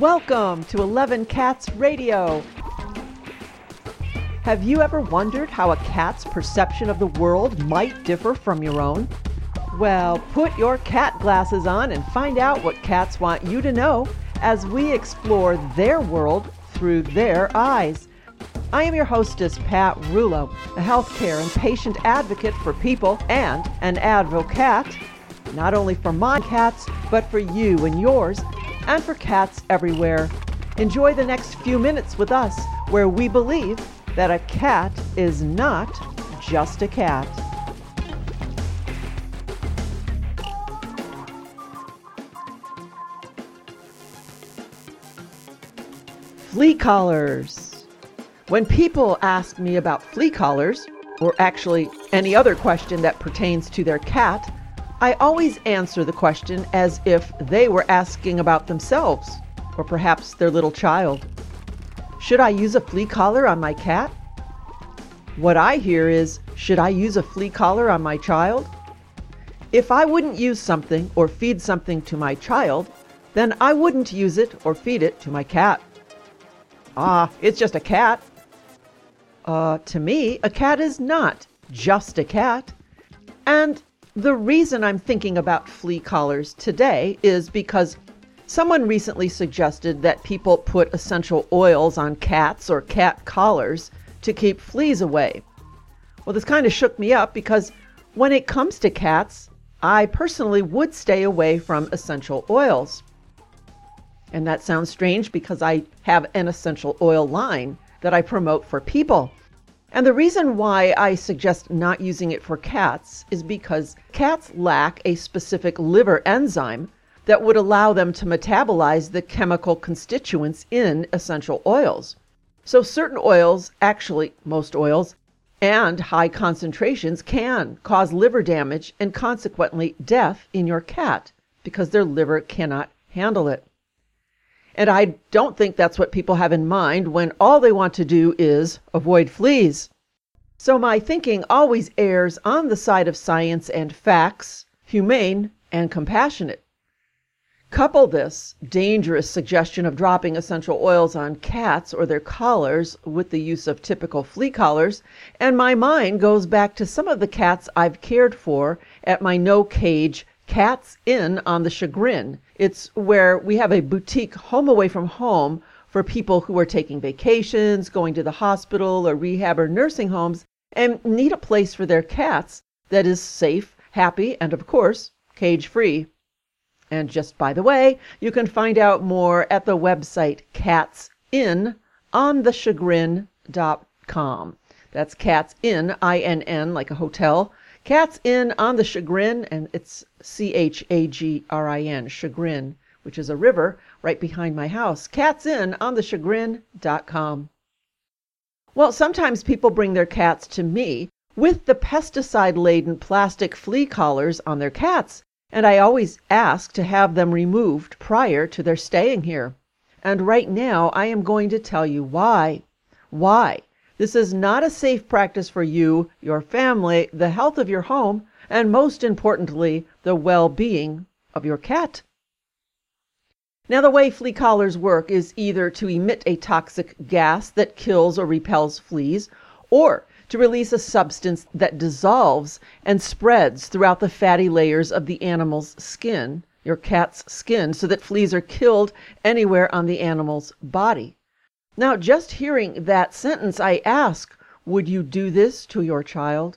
Welcome to 11 Cats Radio. Have you ever wondered how a cat's perception of the world might differ from your own? Well, put your cat glasses on and find out what cats want you to know as we explore their world through their eyes. I am your hostess, Pat Rulo, a healthcare and patient advocate for people and an advocate, not only for my cats, but for you and yours, and for cats everywhere. Enjoy the next few minutes with us, where we believe that a cat is not just a cat. Flea collars. When people ask me about flea collars, or actually any other question that pertains to their cat, I always answer the question as if they were asking about themselves, or perhaps their little child. Should I use a flea collar on my cat? What I hear is, should I use a flea collar on my child? If I wouldn't use something or feed something to my child, then I wouldn't use it or feed it to my cat. Ah, it's just a cat. Uh, to me, a cat is not just a cat. And the reason I'm thinking about flea collars today is because someone recently suggested that people put essential oils on cats or cat collars to keep fleas away. Well, this kind of shook me up because when it comes to cats, I personally would stay away from essential oils. And that sounds strange because I have an essential oil line that I promote for people. And the reason why I suggest not using it for cats is because cats lack a specific liver enzyme that would allow them to metabolize the chemical constituents in essential oils. So, certain oils, actually, most oils, and high concentrations can cause liver damage and consequently death in your cat because their liver cannot handle it. And I don't think that's what people have in mind when all they want to do is avoid fleas. So my thinking always errs on the side of science and facts, humane and compassionate. Couple this dangerous suggestion of dropping essential oils on cats or their collars with the use of typical flea collars, and my mind goes back to some of the cats I've cared for at my no cage Cats Inn on the Chagrin. It's where we have a boutique home away from home for people who are taking vacations, going to the hospital or rehab or nursing homes, and need a place for their cats that is safe, happy, and of course, cage free. And just by the way, you can find out more at the website catsinonthechagrin.com. That's cats in, I N N, like a hotel, Cats Inn on the Chagrin, and it's C H A G R I N, Chagrin, which is a river right behind my house. Cats Inn on the Chagrin.com. Well, sometimes people bring their cats to me with the pesticide laden plastic flea collars on their cats, and I always ask to have them removed prior to their staying here. And right now, I am going to tell you why. Why? This is not a safe practice for you, your family, the health of your home, and most importantly, the well being of your cat. Now, the way flea collars work is either to emit a toxic gas that kills or repels fleas, or to release a substance that dissolves and spreads throughout the fatty layers of the animal's skin, your cat's skin, so that fleas are killed anywhere on the animal's body. Now, just hearing that sentence, I ask, would you do this to your child?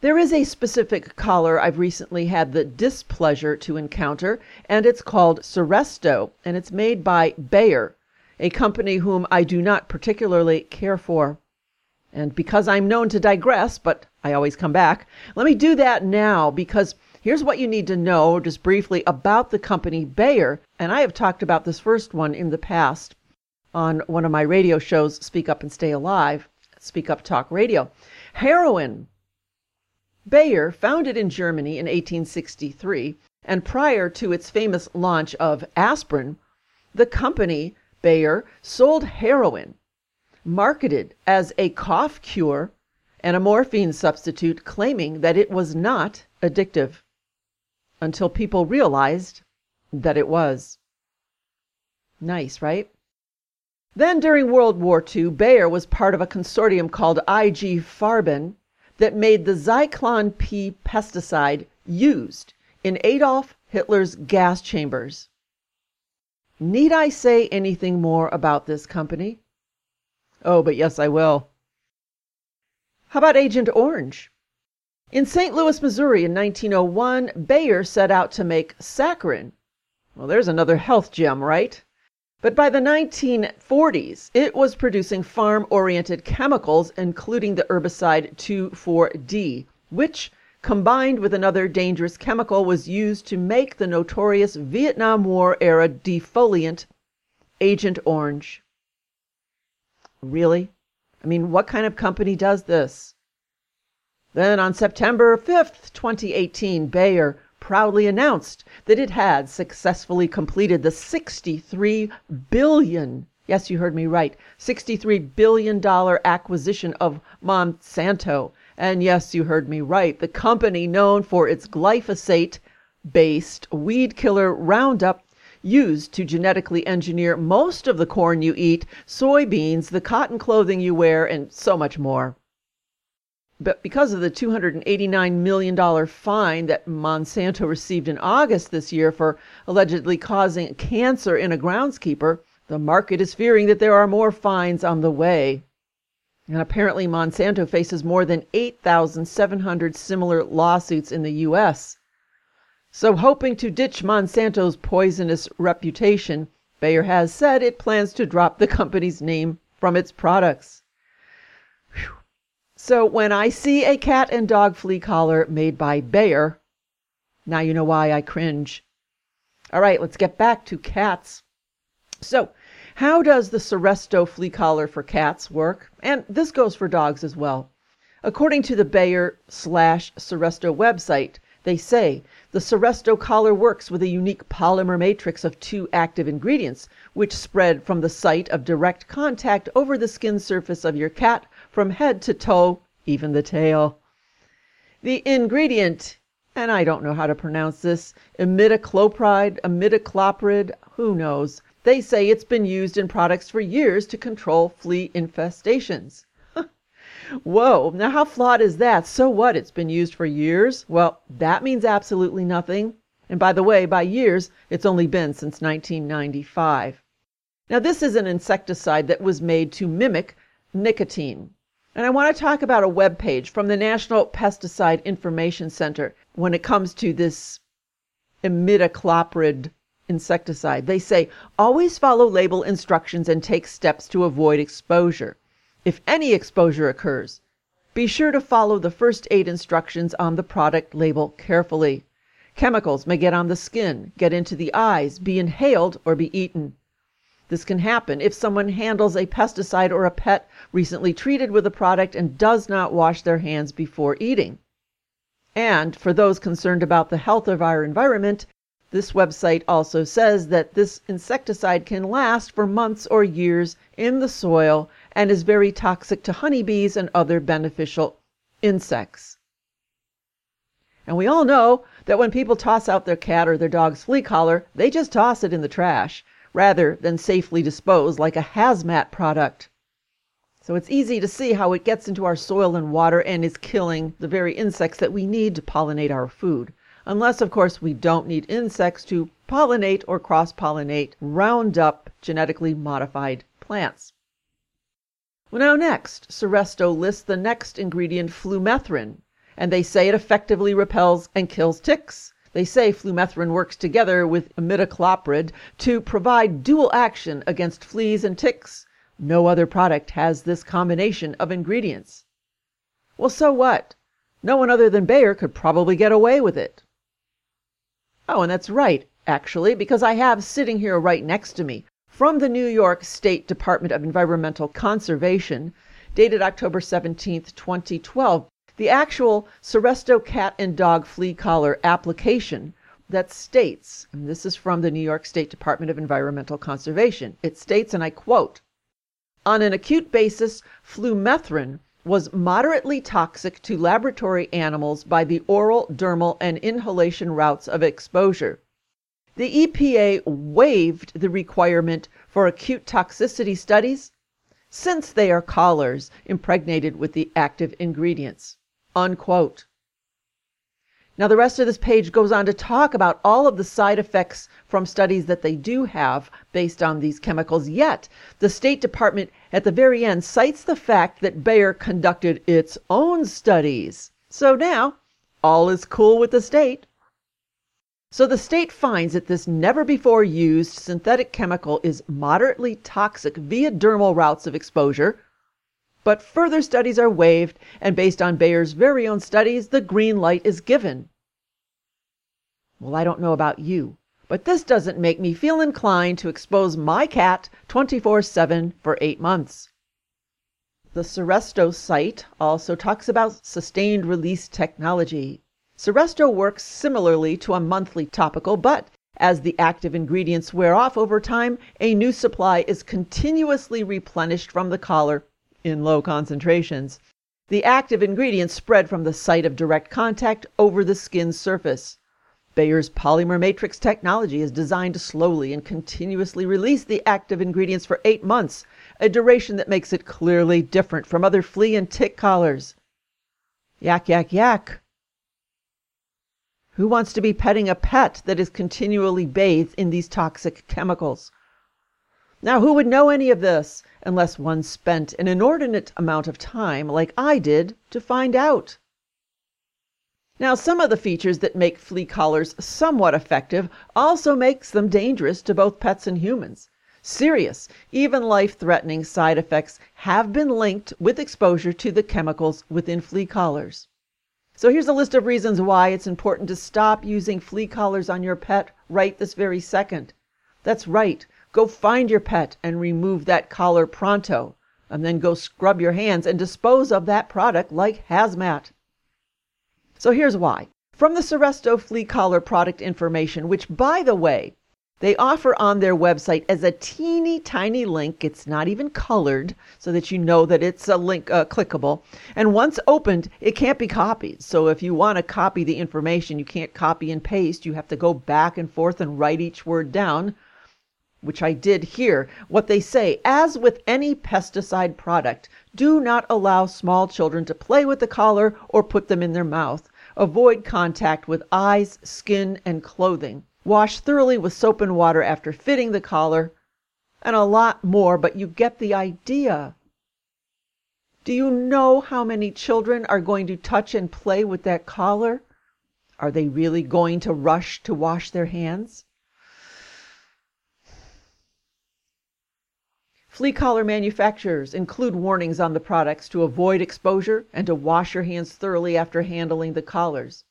There is a specific collar I've recently had the displeasure to encounter, and it's called Seresto, and it's made by Bayer, a company whom I do not particularly care for. And because I'm known to digress, but I always come back, let me do that now because here's what you need to know just briefly about the company Bayer, and I have talked about this first one in the past on one of my radio shows, Speak Up and Stay Alive, Speak Up Talk Radio. Heroin. Bayer, founded in Germany in 1863, and prior to its famous launch of aspirin, the company, Bayer, sold heroin, marketed as a cough cure and a morphine substitute, claiming that it was not addictive until people realized that it was. Nice, right? Then during World War II, Bayer was part of a consortium called IG Farben that made the Zyklon B pesticide used in Adolf Hitler's gas chambers. Need I say anything more about this company? Oh, but yes, I will. How about Agent Orange? In St. Louis, Missouri in 1901, Bayer set out to make saccharin. Well, there's another health gem, right? But by the 1940s, it was producing farm oriented chemicals, including the herbicide 2,4-D, which, combined with another dangerous chemical, was used to make the notorious Vietnam War era defoliant Agent Orange. Really? I mean, what kind of company does this? Then on September 5th, 2018, Bayer proudly announced that it had successfully completed the 63 billion yes you heard me right 63 billion dollar acquisition of Monsanto and yes you heard me right the company known for its glyphosate based weed killer Roundup used to genetically engineer most of the corn you eat, soybeans, the cotton clothing you wear, and so much more. But because of the $289 million fine that Monsanto received in August this year for allegedly causing cancer in a groundskeeper, the market is fearing that there are more fines on the way. And apparently, Monsanto faces more than 8,700 similar lawsuits in the U.S. So, hoping to ditch Monsanto's poisonous reputation, Bayer has said it plans to drop the company's name from its products. So, when I see a cat and dog flea collar made by Bayer, now you know why I cringe. All right, let's get back to cats. So, how does the Seresto flea collar for cats work? And this goes for dogs as well. According to the Bayer slash Seresto website, they say the Seresto collar works with a unique polymer matrix of two active ingredients, which spread from the site of direct contact over the skin surface of your cat from head to toe, even the tail. The ingredient, and I don't know how to pronounce this, imidacloprid, imidacloprid, who knows? They say it's been used in products for years to control flea infestations. Whoa, now how flawed is that? So what? It's been used for years? Well, that means absolutely nothing. And by the way, by years, it's only been since 1995. Now, this is an insecticide that was made to mimic nicotine. And I want to talk about a web page from the National Pesticide Information Center when it comes to this imidacloprid insecticide. They say always follow label instructions and take steps to avoid exposure. If any exposure occurs, be sure to follow the first aid instructions on the product label carefully. Chemicals may get on the skin, get into the eyes, be inhaled, or be eaten. This can happen if someone handles a pesticide or a pet recently treated with a product and does not wash their hands before eating. And for those concerned about the health of our environment, this website also says that this insecticide can last for months or years in the soil and is very toxic to honeybees and other beneficial insects. And we all know that when people toss out their cat or their dog's flea collar, they just toss it in the trash rather than safely dispose like a hazmat product. So it's easy to see how it gets into our soil and water and is killing the very insects that we need to pollinate our food. Unless, of course, we don't need insects to pollinate or cross pollinate Roundup genetically modified plants. Well, now, next, Seresto lists the next ingredient, flumethrin, and they say it effectively repels and kills ticks. They say flumethrin works together with imidacloprid to provide dual action against fleas and ticks. No other product has this combination of ingredients. Well, so what? No one other than Bayer could probably get away with it. Oh, and that's right, actually, because I have sitting here right next to me from the New York State Department of Environmental Conservation, dated October 17, 2012, the actual Seresto cat and dog flea collar application that states, and this is from the New York State Department of Environmental Conservation, it states, and I quote, on an acute basis, flumethrin was moderately toxic to laboratory animals by the oral, dermal, and inhalation routes of exposure. The EPA waived the requirement for acute toxicity studies since they are collars impregnated with the active ingredients. Unquote. Now, the rest of this page goes on to talk about all of the side effects from studies that they do have based on these chemicals. Yet, the State Department at the very end cites the fact that Bayer conducted its own studies. So now, all is cool with the state. So the state finds that this never before used synthetic chemical is moderately toxic via dermal routes of exposure but further studies are waived, and based on Bayer's very own studies, the green light is given. Well, I don't know about you, but this doesn't make me feel inclined to expose my cat 24 7 for eight months. The Seresto site also talks about sustained release technology. Seresto works similarly to a monthly topical, but as the active ingredients wear off over time, a new supply is continuously replenished from the collar in low concentrations. The active ingredients spread from the site of direct contact over the skin's surface. Bayer's polymer matrix technology is designed to slowly and continuously release the active ingredients for eight months, a duration that makes it clearly different from other flea and tick collars. Yak, yak, yak. Who wants to be petting a pet that is continually bathed in these toxic chemicals? Now, who would know any of this unless one spent an inordinate amount of time, like I did, to find out? Now, some of the features that make flea collars somewhat effective also makes them dangerous to both pets and humans. Serious, even life-threatening side effects have been linked with exposure to the chemicals within flea collars. So here's a list of reasons why it's important to stop using flea collars on your pet right this very second. That's right. Go find your pet and remove that collar pronto, and then go scrub your hands and dispose of that product like hazmat. So here's why. From the Seresto flea collar product information, which by the way, they offer on their website as a teeny tiny link. It's not even colored so that you know that it's a link uh, clickable. And once opened, it can't be copied. So if you want to copy the information, you can't copy and paste. You have to go back and forth and write each word down which I did here, what they say, as with any pesticide product, do not allow small children to play with the collar or put them in their mouth. Avoid contact with eyes, skin, and clothing. Wash thoroughly with soap and water after fitting the collar, and a lot more, but you get the idea. Do you know how many children are going to touch and play with that collar? Are they really going to rush to wash their hands? Flea collar manufacturers include warnings on the products to avoid exposure and to wash your hands thoroughly after handling the collars.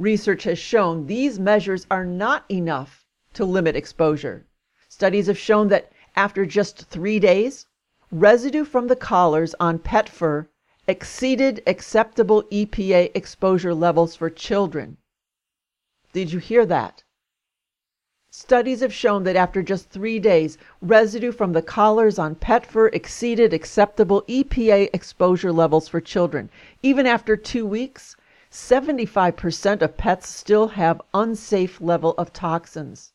Research has shown these measures are not enough to limit exposure. Studies have shown that after just three days, residue from the collars on pet fur exceeded acceptable EPA exposure levels for children. Did you hear that? Studies have shown that after just three days, residue from the collars on pet fur exceeded acceptable EPA exposure levels for children. Even after two weeks, 75% of pets still have unsafe level of toxins.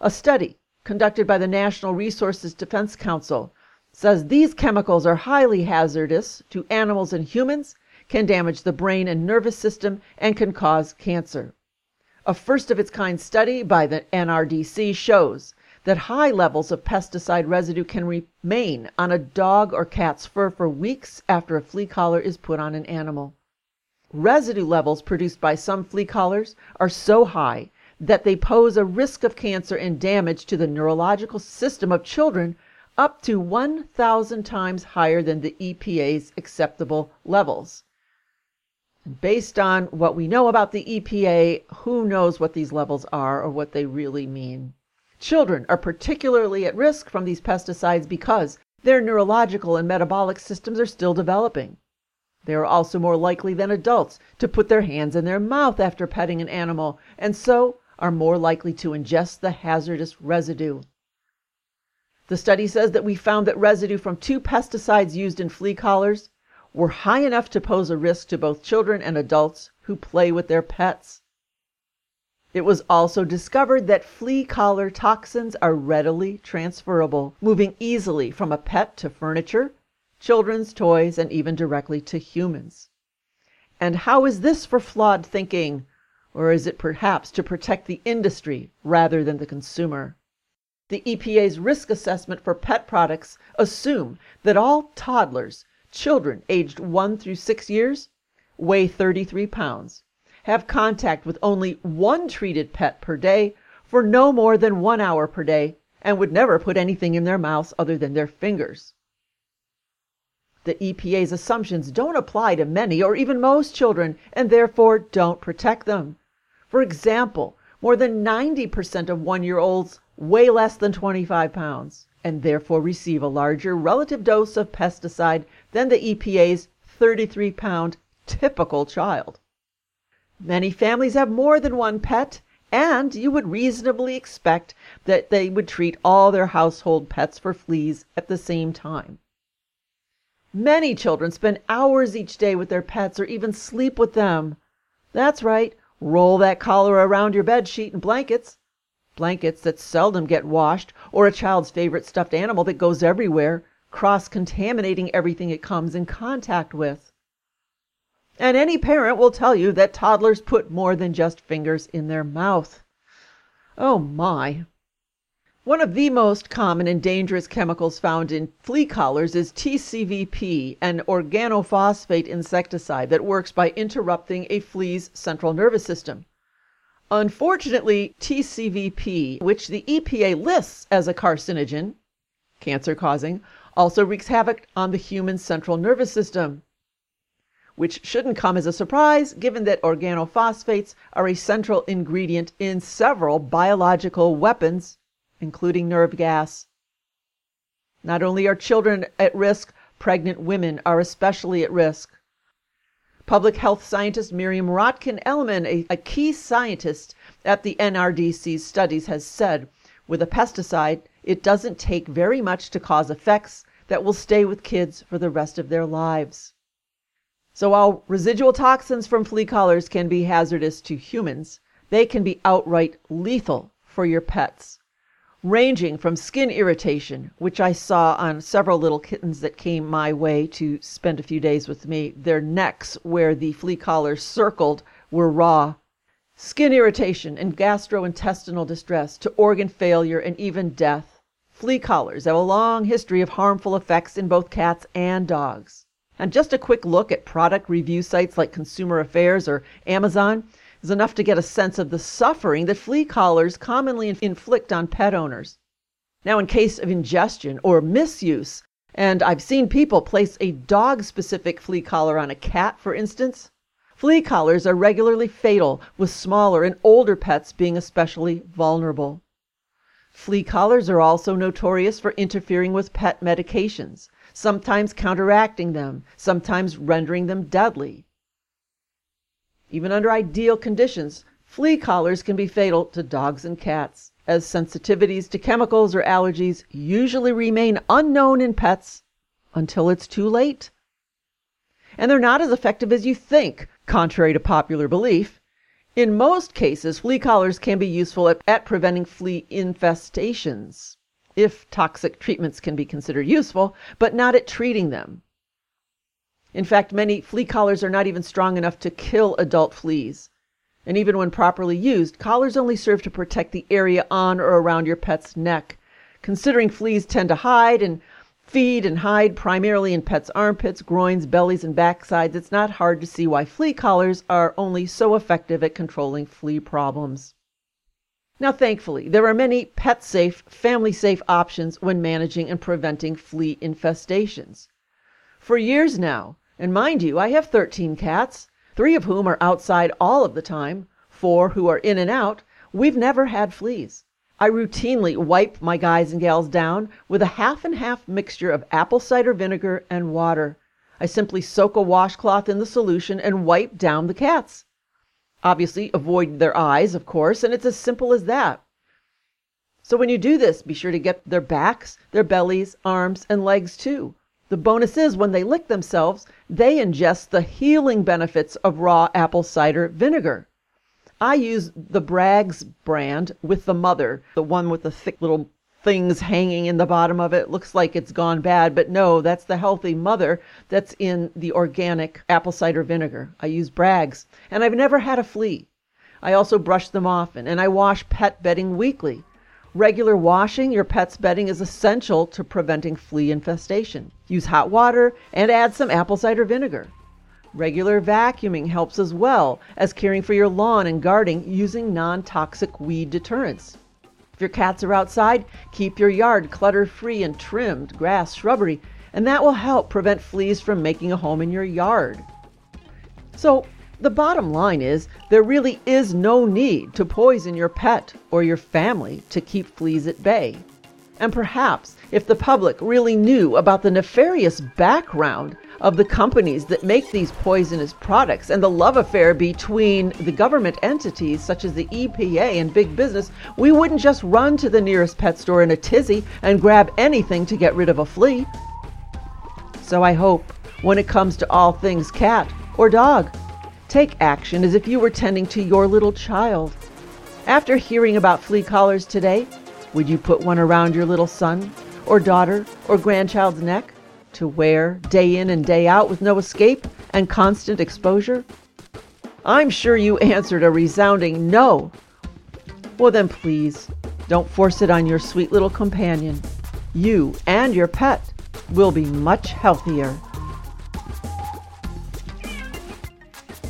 A study conducted by the National Resources Defense Council says these chemicals are highly hazardous to animals and humans, can damage the brain and nervous system, and can cause cancer. A first of its kind study by the NRDC shows that high levels of pesticide residue can remain on a dog or cat's fur for weeks after a flea collar is put on an animal. Residue levels produced by some flea collars are so high that they pose a risk of cancer and damage to the neurological system of children up to 1,000 times higher than the EPA's acceptable levels. Based on what we know about the EPA, who knows what these levels are or what they really mean? Children are particularly at risk from these pesticides because their neurological and metabolic systems are still developing. They are also more likely than adults to put their hands in their mouth after petting an animal, and so are more likely to ingest the hazardous residue. The study says that we found that residue from two pesticides used in flea collars were high enough to pose a risk to both children and adults who play with their pets. It was also discovered that flea collar toxins are readily transferable, moving easily from a pet to furniture, children's toys, and even directly to humans. And how is this for flawed thinking? Or is it perhaps to protect the industry rather than the consumer? The EPA's risk assessment for pet products assume that all toddlers, children aged 1 through 6 years, weigh 33 pounds have contact with only one treated pet per day for no more than one hour per day and would never put anything in their mouths other than their fingers. The EPA's assumptions don't apply to many or even most children and therefore don't protect them. For example, more than 90% of one year olds weigh less than 25 pounds and therefore receive a larger relative dose of pesticide than the EPA's 33 pound typical child. Many families have more than one pet, and you would reasonably expect that they would treat all their household pets for fleas at the same time. Many children spend hours each day with their pets or even sleep with them. That's right, roll that collar around your bed sheet and blankets. Blankets that seldom get washed, or a child's favorite stuffed animal that goes everywhere, cross contaminating everything it comes in contact with. And any parent will tell you that toddlers put more than just fingers in their mouth. Oh my! One of the most common and dangerous chemicals found in flea collars is TCVP, an organophosphate insecticide that works by interrupting a flea's central nervous system. Unfortunately, TCVP, which the EPA lists as a carcinogen, cancer causing, also wreaks havoc on the human central nervous system which shouldn't come as a surprise given that organophosphates are a central ingredient in several biological weapons, including nerve gas. Not only are children at risk, pregnant women are especially at risk. Public health scientist Miriam Rotkin Ellman, a, a key scientist at the NRDC's studies, has said with a pesticide, it doesn't take very much to cause effects that will stay with kids for the rest of their lives. So while residual toxins from flea collars can be hazardous to humans, they can be outright lethal for your pets, ranging from skin irritation, which I saw on several little kittens that came my way to spend a few days with me. Their necks, where the flea collars circled, were raw. Skin irritation and gastrointestinal distress to organ failure and even death. Flea collars have a long history of harmful effects in both cats and dogs. And just a quick look at product review sites like Consumer Affairs or Amazon is enough to get a sense of the suffering that flea collars commonly inflict on pet owners. Now, in case of ingestion or misuse, and I've seen people place a dog specific flea collar on a cat, for instance, flea collars are regularly fatal, with smaller and older pets being especially vulnerable. Flea collars are also notorious for interfering with pet medications sometimes counteracting them, sometimes rendering them deadly. Even under ideal conditions, flea collars can be fatal to dogs and cats, as sensitivities to chemicals or allergies usually remain unknown in pets until it's too late. And they're not as effective as you think, contrary to popular belief. In most cases, flea collars can be useful at, at preventing flea infestations if toxic treatments can be considered useful, but not at treating them. In fact, many flea collars are not even strong enough to kill adult fleas. And even when properly used, collars only serve to protect the area on or around your pet's neck. Considering fleas tend to hide and feed and hide primarily in pets' armpits, groins, bellies, and backsides, it's not hard to see why flea collars are only so effective at controlling flea problems. Now, thankfully, there are many pet safe, family safe options when managing and preventing flea infestations. For years now, and mind you, I have 13 cats, three of whom are outside all of the time, four who are in and out, we've never had fleas. I routinely wipe my guys and gals down with a half and half mixture of apple cider vinegar and water. I simply soak a washcloth in the solution and wipe down the cats. Obviously, avoid their eyes, of course, and it's as simple as that. So when you do this, be sure to get their backs, their bellies, arms, and legs too. The bonus is when they lick themselves, they ingest the healing benefits of raw apple cider vinegar. I use the Bragg's brand with the mother, the one with the thick little things hanging in the bottom of it. Looks like it's gone bad, but no, that's the healthy mother that's in the organic apple cider vinegar. I use Bragg's, and I've never had a flea. I also brush them often, and I wash pet bedding weekly. Regular washing your pet's bedding is essential to preventing flea infestation. Use hot water and add some apple cider vinegar. Regular vacuuming helps as well as caring for your lawn and gardening using non toxic weed deterrents. If your cats are outside, keep your yard clutter free and trimmed, grass, shrubbery, and that will help prevent fleas from making a home in your yard. So, the bottom line is there really is no need to poison your pet or your family to keep fleas at bay. And perhaps if the public really knew about the nefarious background of the companies that make these poisonous products and the love affair between the government entities such as the EPA and big business, we wouldn't just run to the nearest pet store in a tizzy and grab anything to get rid of a flea. So I hope when it comes to all things cat or dog, Take action as if you were tending to your little child. After hearing about flea collars today, would you put one around your little son or daughter or grandchild's neck to wear day in and day out with no escape and constant exposure? I'm sure you answered a resounding no. Well, then please don't force it on your sweet little companion. You and your pet will be much healthier.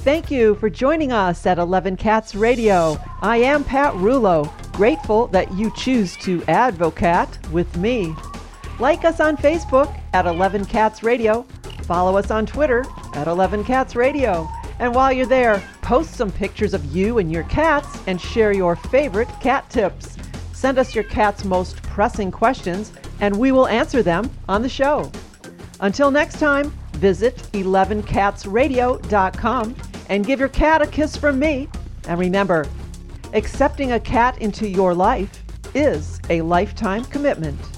Thank you for joining us at 11 Cats Radio. I am Pat Rulo, grateful that you choose to advocate with me. Like us on Facebook at 11 Cats Radio. Follow us on Twitter at 11 Cats Radio. And while you're there, post some pictures of you and your cats and share your favorite cat tips. Send us your cat's most pressing questions and we will answer them on the show. Until next time, visit 11catsradio.com and give your cat a kiss from me. And remember, accepting a cat into your life is a lifetime commitment.